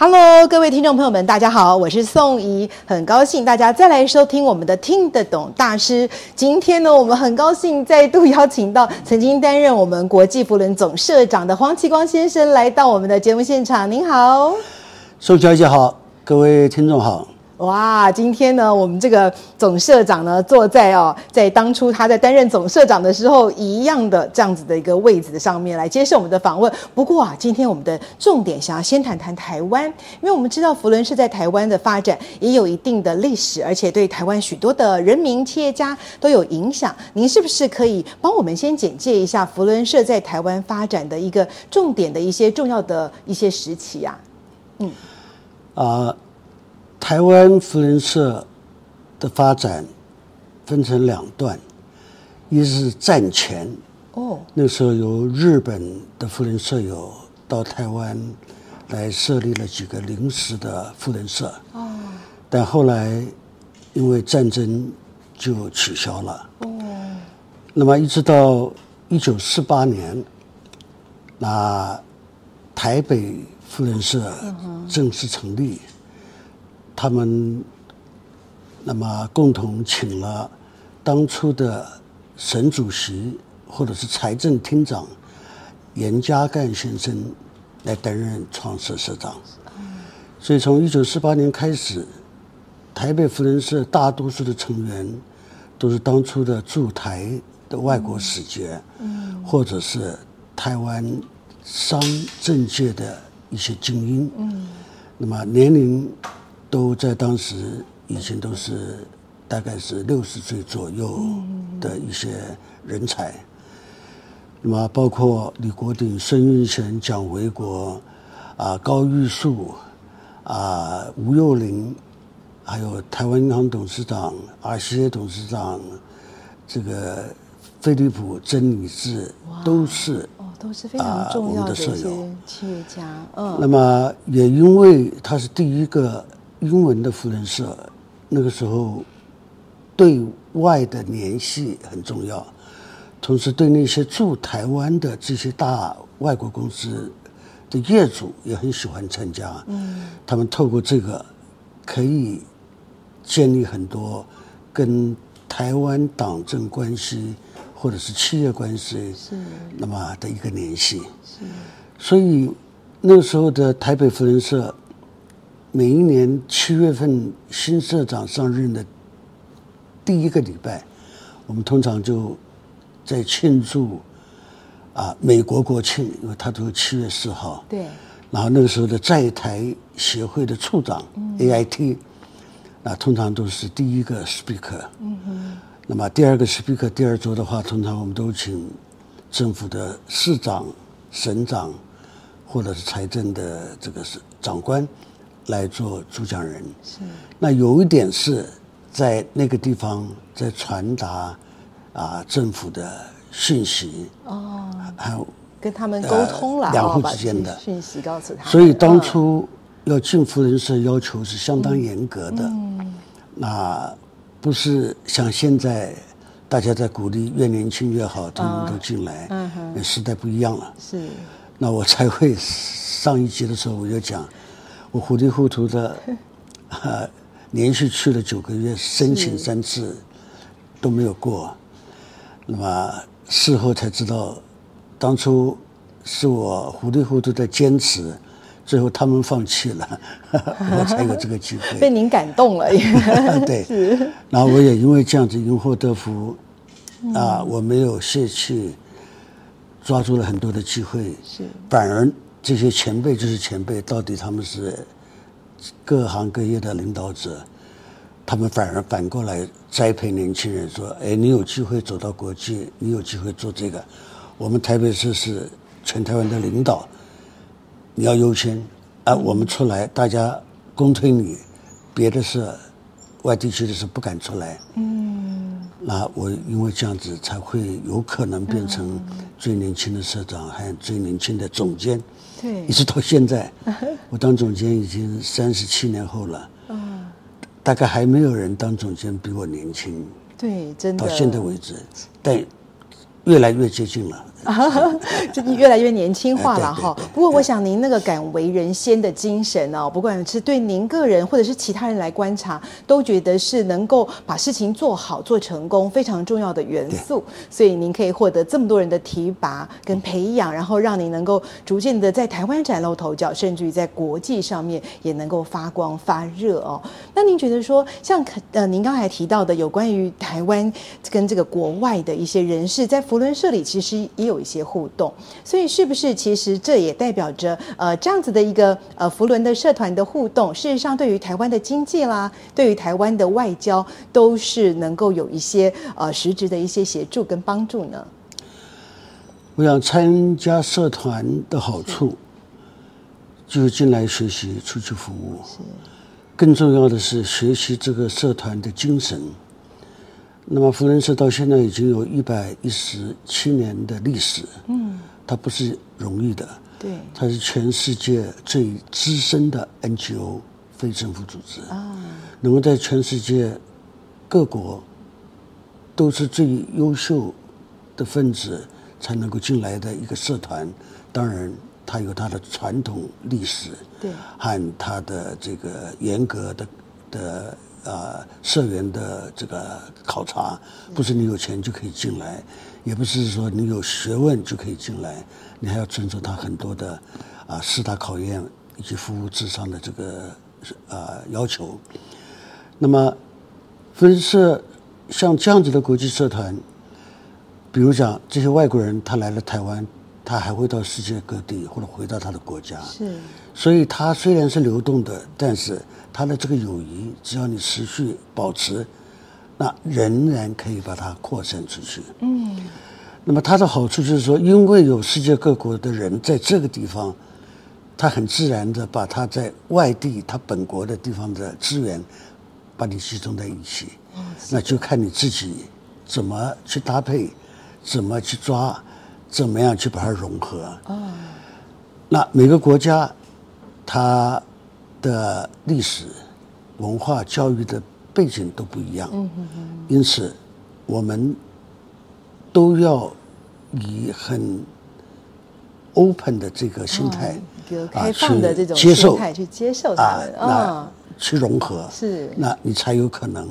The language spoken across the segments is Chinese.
Hello，各位听众朋友们，大家好，我是宋怡，很高兴大家再来收听我们的听得懂大师。今天呢，我们很高兴再度邀请到曾经担任我们国际扶轮总社长的黄启光先生来到我们的节目现场。您好，宋小姐好，各位听众好。哇，今天呢，我们这个总社长呢，坐在哦，在当初他在担任总社长的时候一样的这样子的一个位置上面来接受我们的访问。不过啊，今天我们的重点想要先谈谈台湾，因为我们知道福伦社在台湾的发展也有一定的历史，而且对台湾许多的人民企业家都有影响。您是不是可以帮我们先简介一下福伦社在台湾发展的一个重点的一些重要的一些时期啊？嗯，啊、台湾扶轮社的发展分成两段，一是战前哦，那时候由日本的扶轮社友到台湾来设立了几个临时的扶轮社哦，但后来因为战争就取消了哦。那么一直到一九四八年，那台北扶轮社正式成立。他们那么共同请了当初的省主席或者是财政厅长严家淦先生来担任创社社长，所以从一九四八年开始，台北扶轮社大多数的成员都是当初的驻台的外国使节，或者是台湾商政界的一些精英，那么年龄。都在当时以前都是大概是六十岁左右的一些人才，那么包括李国鼎、孙运贤、蒋维国、啊高玉树、啊吴幼林，还有台湾银行董事长 RCA 董事长，这个飞利浦曾理志都是。都是非常重要的一些企业家。嗯，那么也因为他是第一个。英文的福人社，那个时候对外的联系很重要，同时对那些驻台湾的这些大外国公司的业主也很喜欢参加。嗯，他们透过这个可以建立很多跟台湾党政关系或者是企业关系是那么的一个联系。是，所以那个时候的台北福人社。每一年七月份新社长上任的第一个礼拜，我们通常就在庆祝啊美国国庆，因为他都是七月四号。对。然后那个时候的在台协会的处长 AIT，那通常都是第一个 speaker。嗯哼。那么第二个 speaker，第二周的话，通常我们都请政府的市长、省长，或者是财政的这个是长官。来做主讲人，是。那有一点是在那个地方在传达啊政府的讯息哦，还有跟他们沟通了，两户之间的讯息告诉他。所以当初要进福人社要求是相当严格的，嗯，那不是像现在大家在鼓励越年轻越好，他们都进来，嗯哼，时代不一样了。是。那我才会上一集的时候我就讲。我糊里糊涂的，啊，连续去了九个月，申请三次都没有过。那么事后才知道，当初是我糊里糊涂的坚持，最后他们放弃了，我才有这个机会。被您感动了，对。然后我也因为这样子因祸得福，啊，我没有泄气，抓住了很多的机会，是反而。这些前辈就是前辈，到底他们是各行各业的领导者，他们反而反过来栽培年轻人，说：“哎，你有机会走到国际，你有机会做这个。我们台北市是全台湾的领导，你要优先，啊，我们出来，大家公推你，别的事，外地区的事不敢出来。嗯，那我因为这样子才会有可能变成最年轻的社长，还有最年轻的总监。对，一直到现在，我当总监已经三十七年后了。啊，大概还没有人当总监比我年轻。对，真的。到现在为止，但越来越接近了。就你越来越年轻化了哈。不过我想您那个敢为人先的精神哦，不管是对您个人或者是其他人来观察，都觉得是能够把事情做好做成功非常重要的元素。所以您可以获得这么多人的提拔跟培养，然后让您能够逐渐的在台湾崭露头角，甚至于在国际上面也能够发光发热哦。那您觉得说，像呃您刚才提到的有关于台湾跟这个国外的一些人士，在福伦社里其实也有一些互动，所以是不是其实这也代表着呃这样子的一个呃福伦的社团的互动，事实上对于台湾的经济啦，对于台湾的外交都是能够有一些呃实质的一些协助跟帮助呢？我想参加社团的好处，就是进来学习，出去服务。更重要的是学习这个社团的精神。那么，福仁社到现在已经有一百一十七年的历史。嗯，它不是容易的。对，它是全世界最资深的 NGO 非政府组织。啊，能够在全世界各国都是最优秀的分子才能够进来的一个社团。当然，它有它的传统历史，对，和它的这个严格的的。呃，社员的这个考察，不是你有钱就可以进来，也不是说你有学问就可以进来，你还要遵守他很多的啊、四大考验以及服务至上的这个呃要求。那么，分社像这样子的国际社团，比如讲这些外国人他来了台湾，他还会到世界各地或者回到他的国家，是，所以他虽然是流动的，但是。他的这个友谊，只要你持续保持，那仍然可以把它扩散出去。嗯，那么它的好处就是说，因为有世界各国的人在这个地方，他很自然的把他在外地他本国的地方的资源，把你集中在一起。嗯，那就看你自己怎么去搭配，怎么去抓，怎么样去把它融合。哦，那每个国家，它。的历史、文化、教育的背景都不一样，因此我们都要以很 open 的这个心态，开放的这种心态去接受啊，那去融合，是，那你才有可能，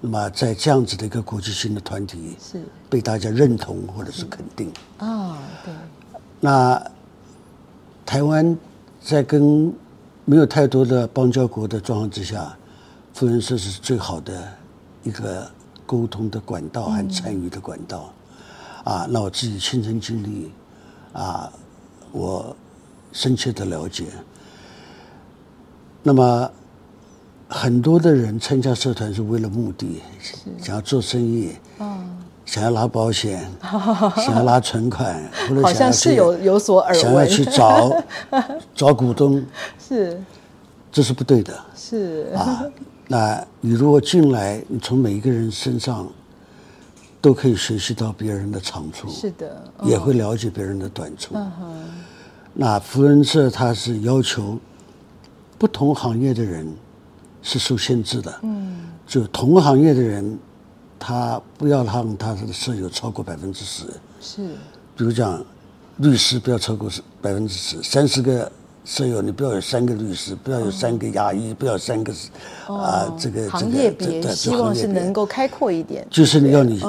那么在这样子的一个国际性的团体是被大家认同或者是肯定啊，对。那台湾在跟没有太多的邦交国的状况之下，扶轮社是最好的一个沟通的管道和参与的管道。嗯、啊，那我自己亲身经历，啊，我深切的了解。那么很多的人参加社团是为了目的，想要做生意。嗯想要拿保险，想要拿存款，或者好像是有有所耳闻，想要去找 找股东，是，这是不对的。是。啊，那你如果进来，你从每一个人身上都可以学习到别人的长处，是的，也会了解别人的短处。嗯，那扶轮社它是要求不同行业的人是受限制的，嗯，就同行业的人。他不要让他的舍友超过百分之十，是，比如讲，律师不要超过十百分之十，三十个舍友你不要有三个律师，不要有三个牙医，不要有三个，啊，这个行业别希望是能够开阔一点，就是你要你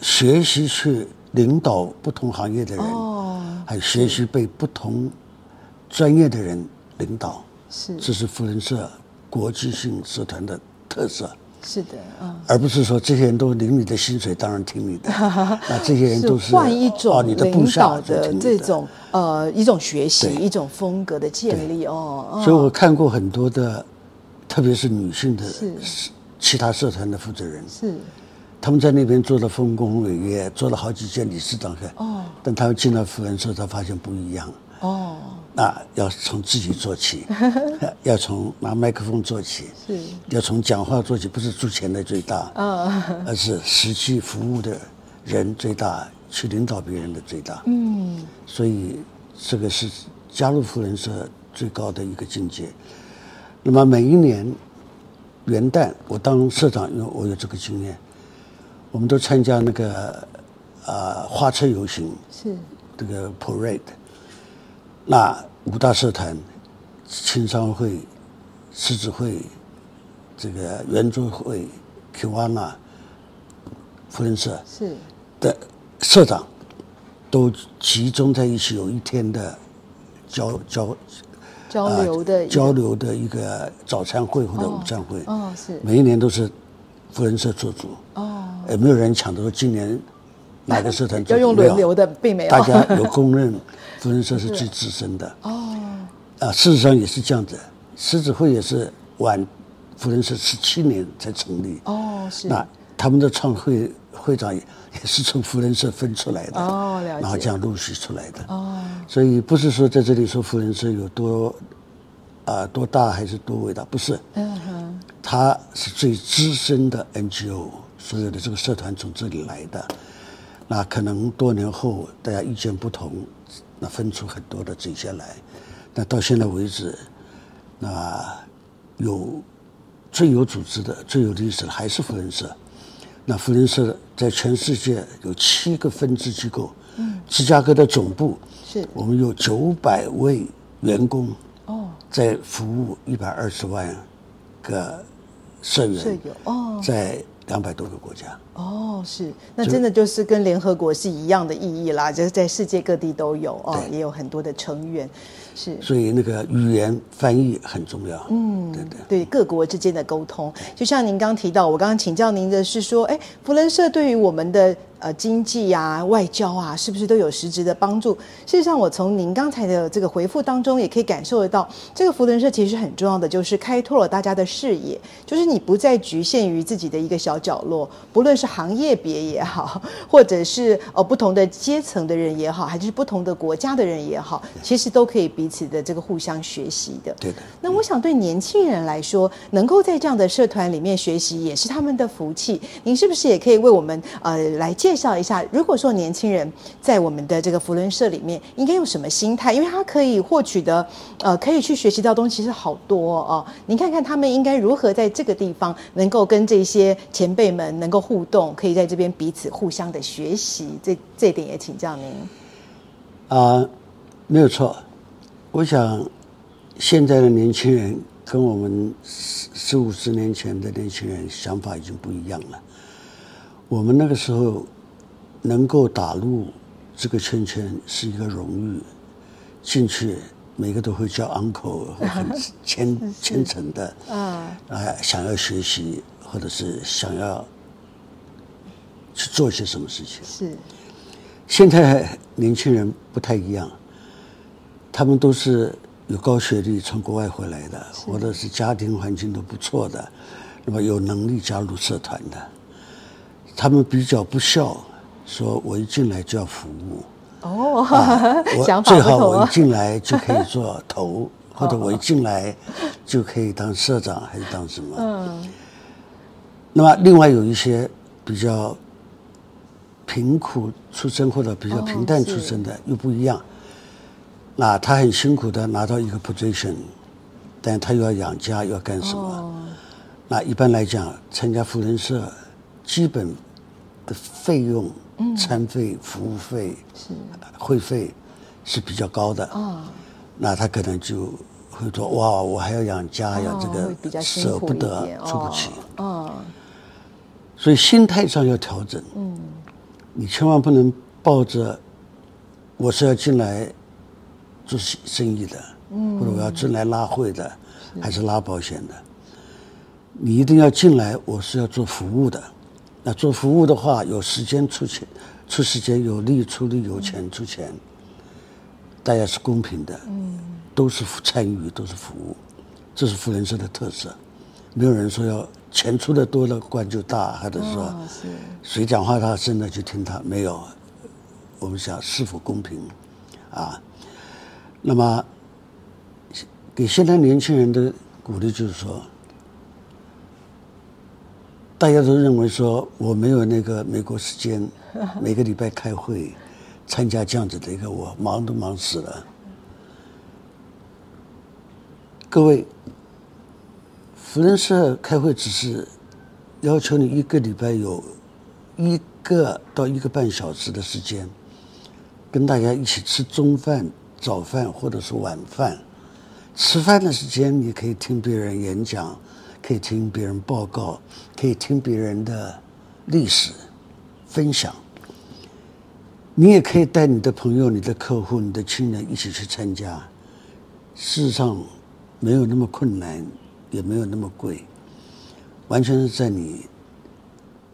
学习去领导不同行业的人，哦，还学习被不同专业的人领导，是，这是富人社国际性社团的特色。是的，嗯，而不是说这些人都领你的薪水，当然听你的。那这些人都是换一种领导的这种呃一种学习一种风格的建立哦。所以我看过很多的，特别是女性的其他社团的负责人，是他们在那边做了丰功伟业，做了好几届理事长，哦，但他们进了扶轮社，他发现不一样。哦，那要从自己做起，要从拿麦克风做起，是，要从讲话做起，不是出钱的最大，嗯，而是实际服务的人最大，去领导别人的最大。嗯，所以这个是加入扶轮社最高的一个境界。那么每一年元旦，我当社长，因为我有这个经验，我们都参加那个。啊，花车游行是这个 parade，那五大社团、青商会、狮子会、这个圆桌会、Kiwana、扶轮社是的社长都集中在一起，有一天的交交交流的、呃、交流的一个早餐会或者午餐会。哦，哦是每一年都是福人社做主。哦，也没有人抢着说今年。哪个社团要用轮流的，并没有。大家有公认，扶轮社是最资深的。哦，啊，事实上也是这样子。狮子会也是晚扶轮社十七年才成立。哦，是。那他们的创会会长也也是从扶轮社分出来的。哦，了解。然后这样陆续出来的。哦。所以不是说在这里说扶轮社有多啊多大还是多伟大，不是。嗯哼。他是最资深的 NGO，所有的这个社团从这里来的。那可能多年后大家意见不同，那分出很多的这些来。那到现在为止，那有最有组织的、最有历史的还是扶轮社。那扶轮社在全世界有七个分支机构。嗯。芝加哥的总部是我们有九百位员工。哦。在服务一百二十万个社员。社员哦。在。两百多个国家。哦，是，那真的就是跟联合国是一样的意义啦，就是在世界各地都有哦，也有很多的成员，是，所以那个语言翻译很重要，嗯，对对，对各国之间的沟通，就像您刚提到，我刚刚请教您的是说，哎，福伦社对于我们的。呃，经济啊，外交啊，是不是都有实质的帮助？事实上，我从您刚才的这个回复当中，也可以感受得到，这个福伦社其实很重要的，就是开拓了大家的视野，就是你不再局限于自己的一个小角落，不论是行业别也好，或者是呃不同的阶层的人也好，还是不同的国家的人也好，其实都可以彼此的这个互相学习的。对的。那我想对年轻人来说，能够在这样的社团里面学习，也是他们的福气。您是不是也可以为我们呃来介？介绍一下，如果说年轻人在我们的这个福伦社里面，应该有什么心态？因为他可以获取的，呃，可以去学习到东西是好多哦。您看看他们应该如何在这个地方能够跟这些前辈们能够互动，可以在这边彼此互相的学习。这这点也请教您。啊、没有错。我想现在的年轻人跟我们十四五十年前的年轻人想法已经不一样了。我们那个时候。能够打入这个圈圈是一个荣誉，进去每个都会叫 uncle，很虔虔诚的，啊，想要学习或者是想要去做些什么事情。是，现在年轻人不太一样，他们都是有高学历从国外回来的，或者是家庭环境都不错的，那么有能力加入社团的，他们比较不孝。说我一进来就要服务哦，啊、我最好我一进来就可以做头，或者我一进来就可以当社长还是当什么？嗯。那么另外有一些比较贫苦出身或者比较平淡出身的又不一样，那他很辛苦的拿到一个 position，但他又要养家又要干什么？那一般来讲，参加福人社基本的费用。餐费、服务费、是。会费是比较高的，哦，那他可能就会说：“哇，我还要养家呀，这个舍不得，出不起。”哦，所以心态上要调整。嗯，你千万不能抱着我是要进来做生意的，嗯，或者我要进来拉会的，还是拉保险的，你一定要进来，我是要做服务的。那做服务的话，有时间出钱，出时间；有力出力，有钱出钱。嗯、大家是公平的，嗯，都是参与，都是服务，这是富人社的特色。没有人说要钱出的多了官就大，或者说、哦、谁讲话大声的就听他。没有，我们想是否公平啊？那么给现在年轻人的鼓励就是说，大家都认为说我没有那个美国时间，每个礼拜开会，参加这样子的一个，我忙都忙死了。各位，福伦社开会只是要求你一个礼拜有一个到一个半小时的时间，跟大家一起吃中饭、早饭或者是晚饭。吃饭的时间你可以听别人演讲，可以听别人报告，可以听别人的历史分享。你也可以带你的朋友、你的客户、你的亲人一起去参加。事实上。没有那么困难，也没有那么贵，完全是在你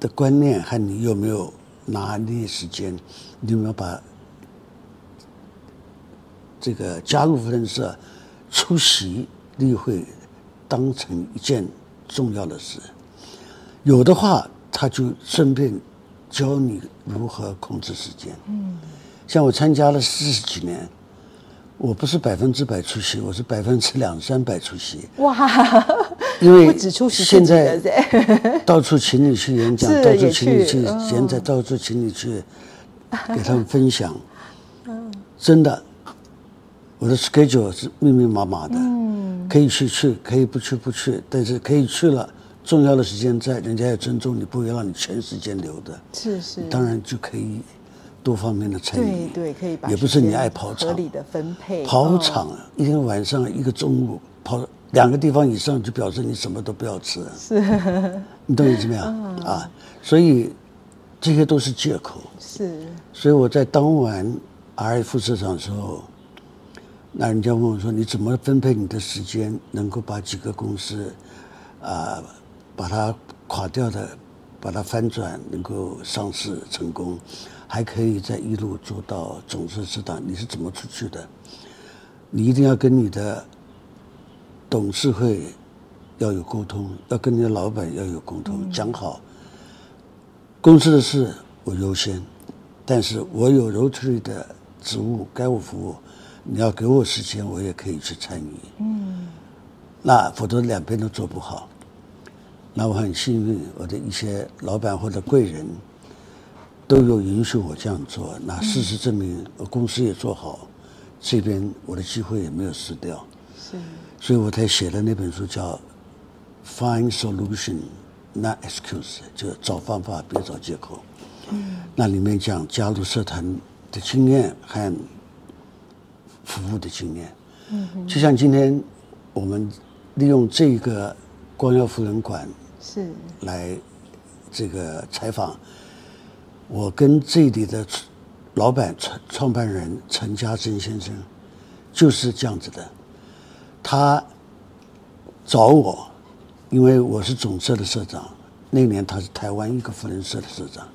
的观念和你有没有拿捏时间，你有没有把这个加入福伦社、出席例会当成一件重要的事。有的话，他就顺便教你如何控制时间。嗯，像我参加了四十几年。我不是百分之百出席，我是百分之两三百出席。哇！因为现在到处请你去演讲，到处请你去演讲，到处请你去给他们分享。真的，我的 schedule 是密密麻麻的。可以去去，可以不去不去，但是可以去了，重要的时间在，人家要尊重你，不会让你全时间留的。是是，当然就可以。多方面的参与，对对，可以把也不是你爱跑场，合理的分配。跑场一天晚上一个中午跑两个地方以上，就表示你什么都不要吃。是，你懂意思没有啊？所以这些都是借口。是。所以我在当完 RI 副社长的时候，那人家问我说：“你怎么分配你的时间，能够把几个公司啊，把它垮掉的，把它翻转，能够上市成功？”还可以再一路做到总社社长，你是怎么出去的？你一定要跟你的董事会要有沟通，要跟你的老板要有沟通，讲好公司的事我优先，但是我有 Rotary 的职务该我服务，你要给我时间，我也可以去参与。嗯，那否则两边都做不好。那我很幸运，我的一些老板或者贵人。都有允许我这样做，那事实证明，我公司也做好，这边我的机会也没有失掉，是，所以我才写了那本书叫《Find Solution, Not Excuse》，就找方法，别找借口。嗯，那里面讲加入社团的经验和服务的经验。嗯，就像今天我们利用这个光耀夫人馆是来这个采访。我跟这里的老板、创创办人陈家珍先生就是这样子的。他找我，因为我是总社的社长。那年他是台湾一个福人社的社长。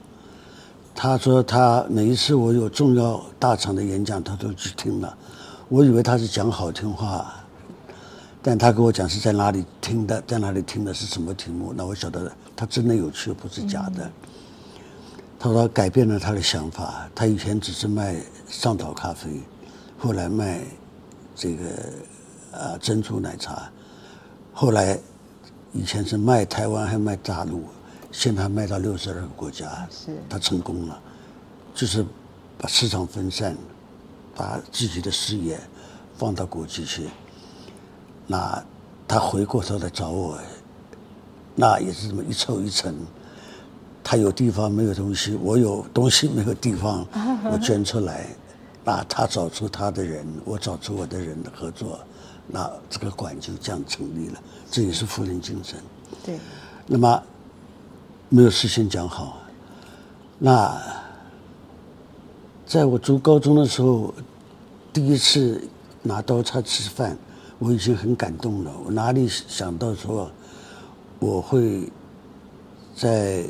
他说他每一次我有重要大场的演讲，他都去听了。我以为他是讲好听话，但他跟我讲是在哪里听的，在哪里听的是什么题目。那我晓得他真的有趣，不是假的。他说改变了他的想法，他以前只是卖上岛咖啡，后来卖这个啊珍珠奶茶，后来以前是卖台湾还卖大陆，现在卖到六十二个国家，是他成功了，就是把市场分散，把自己的事业放到国际去。那他回过头来找我，那也是这么一凑一层。他有地方没有东西，我有东西没有地方，我捐出来，那他找出他的人，我找出我的人的合作，那这个馆就这样成立了。这也是福伦精神。对。那么没有事先讲好，那在我读高中的时候，第一次拿刀叉吃饭，我已经很感动了。我哪里想到说我会在。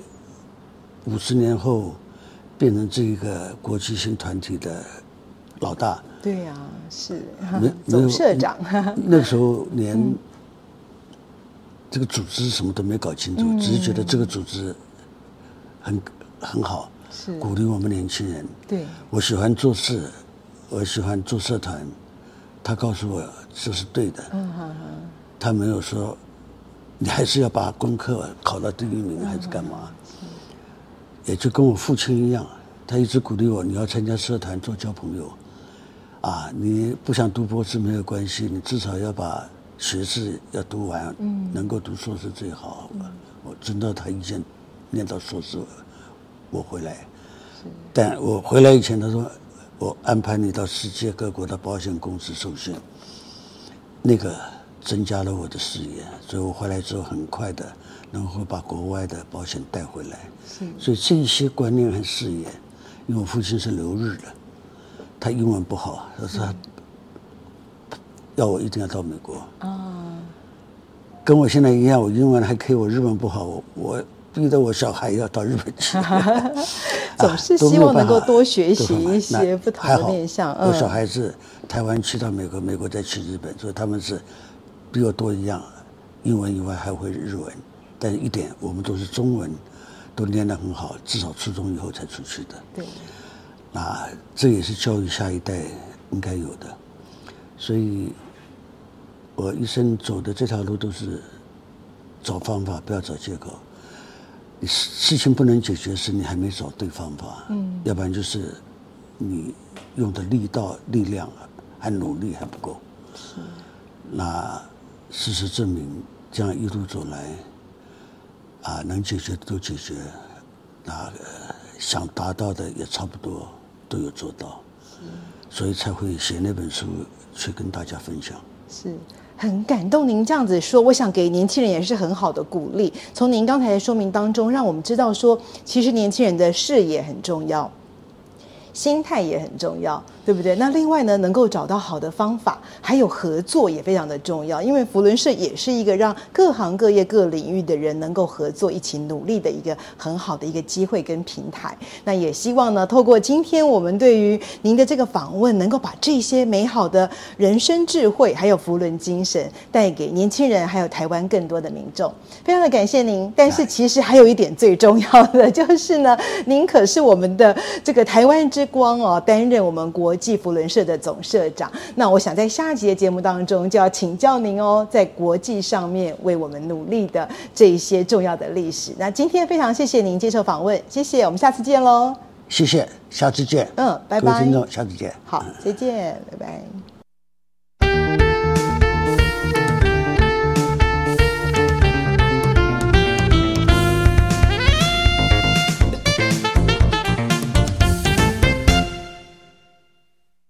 五十年后，变成这一个国际性团体的老大。对呀、啊，是总社长。那时候连这个组织什么都没搞清楚，嗯、只是觉得这个组织很很好，是鼓励我们年轻人。对，我喜欢做事，我喜欢做社团，他告诉我这是对的。他没有说你还是要把功课考到第一名还是干嘛？也就跟我父亲一样，他一直鼓励我，你要参加社团做交朋友。啊，你不想读博士没有关系，你至少要把学士要读完，嗯，能够读硕士最好。嗯、我知道他以前念到硕士，我回来，但我回来以前，他说我安排你到世界各国的保险公司受训，那个增加了我的视野，所以我回来之后很快的能够把国外的保险带回来。是，所以这些观念和视野，因为我父亲是留日的。他英文不好，他说他要我一定要到美国。啊，跟我现在一样，我英文还可以，我日文不好，我我逼得我小孩要到日本去。总是希望能够多学习一些不同的面向。我小孩子台湾去到美国，美国再去日本，所以他们是比我多一样，英文以外还会日文。但是一点，我们都是中文，都念得很好，至少初中以后才出去的。对。啊，这也是教育下一代应该有的，所以，我一生走的这条路都是找方法，不要找借口。你事情不能解决时，你还没找对方法，嗯，要不然就是你用的力道、力量还努力还不够。是，那事实证明，这样一路走来，啊，能解决的都解决，那想达到的也差不多。都有做到，所以才会写那本书去跟大家分享。是很感动，您这样子说，我想给年轻人也是很好的鼓励。从您刚才的说明当中，让我们知道说，其实年轻人的视野很重要，心态也很重要。对不对？那另外呢，能够找到好的方法，还有合作也非常的重要。因为福伦社也是一个让各行各业各领域的人能够合作一起努力的一个很好的一个机会跟平台。那也希望呢，透过今天我们对于您的这个访问，能够把这些美好的人生智慧，还有福伦精神带给年轻人，还有台湾更多的民众。非常的感谢您。但是其实还有一点最重要的，就是呢，您可是我们的这个台湾之光哦，担任我们国。际福伦社的总社长，那我想在下一集的节目当中就要请教您哦，在国际上面为我们努力的这一些重要的历史。那今天非常谢谢您接受访问，谢谢，我们下次见喽。谢谢，下次见。嗯，拜拜。各位听众，下次见。好，再见，拜拜。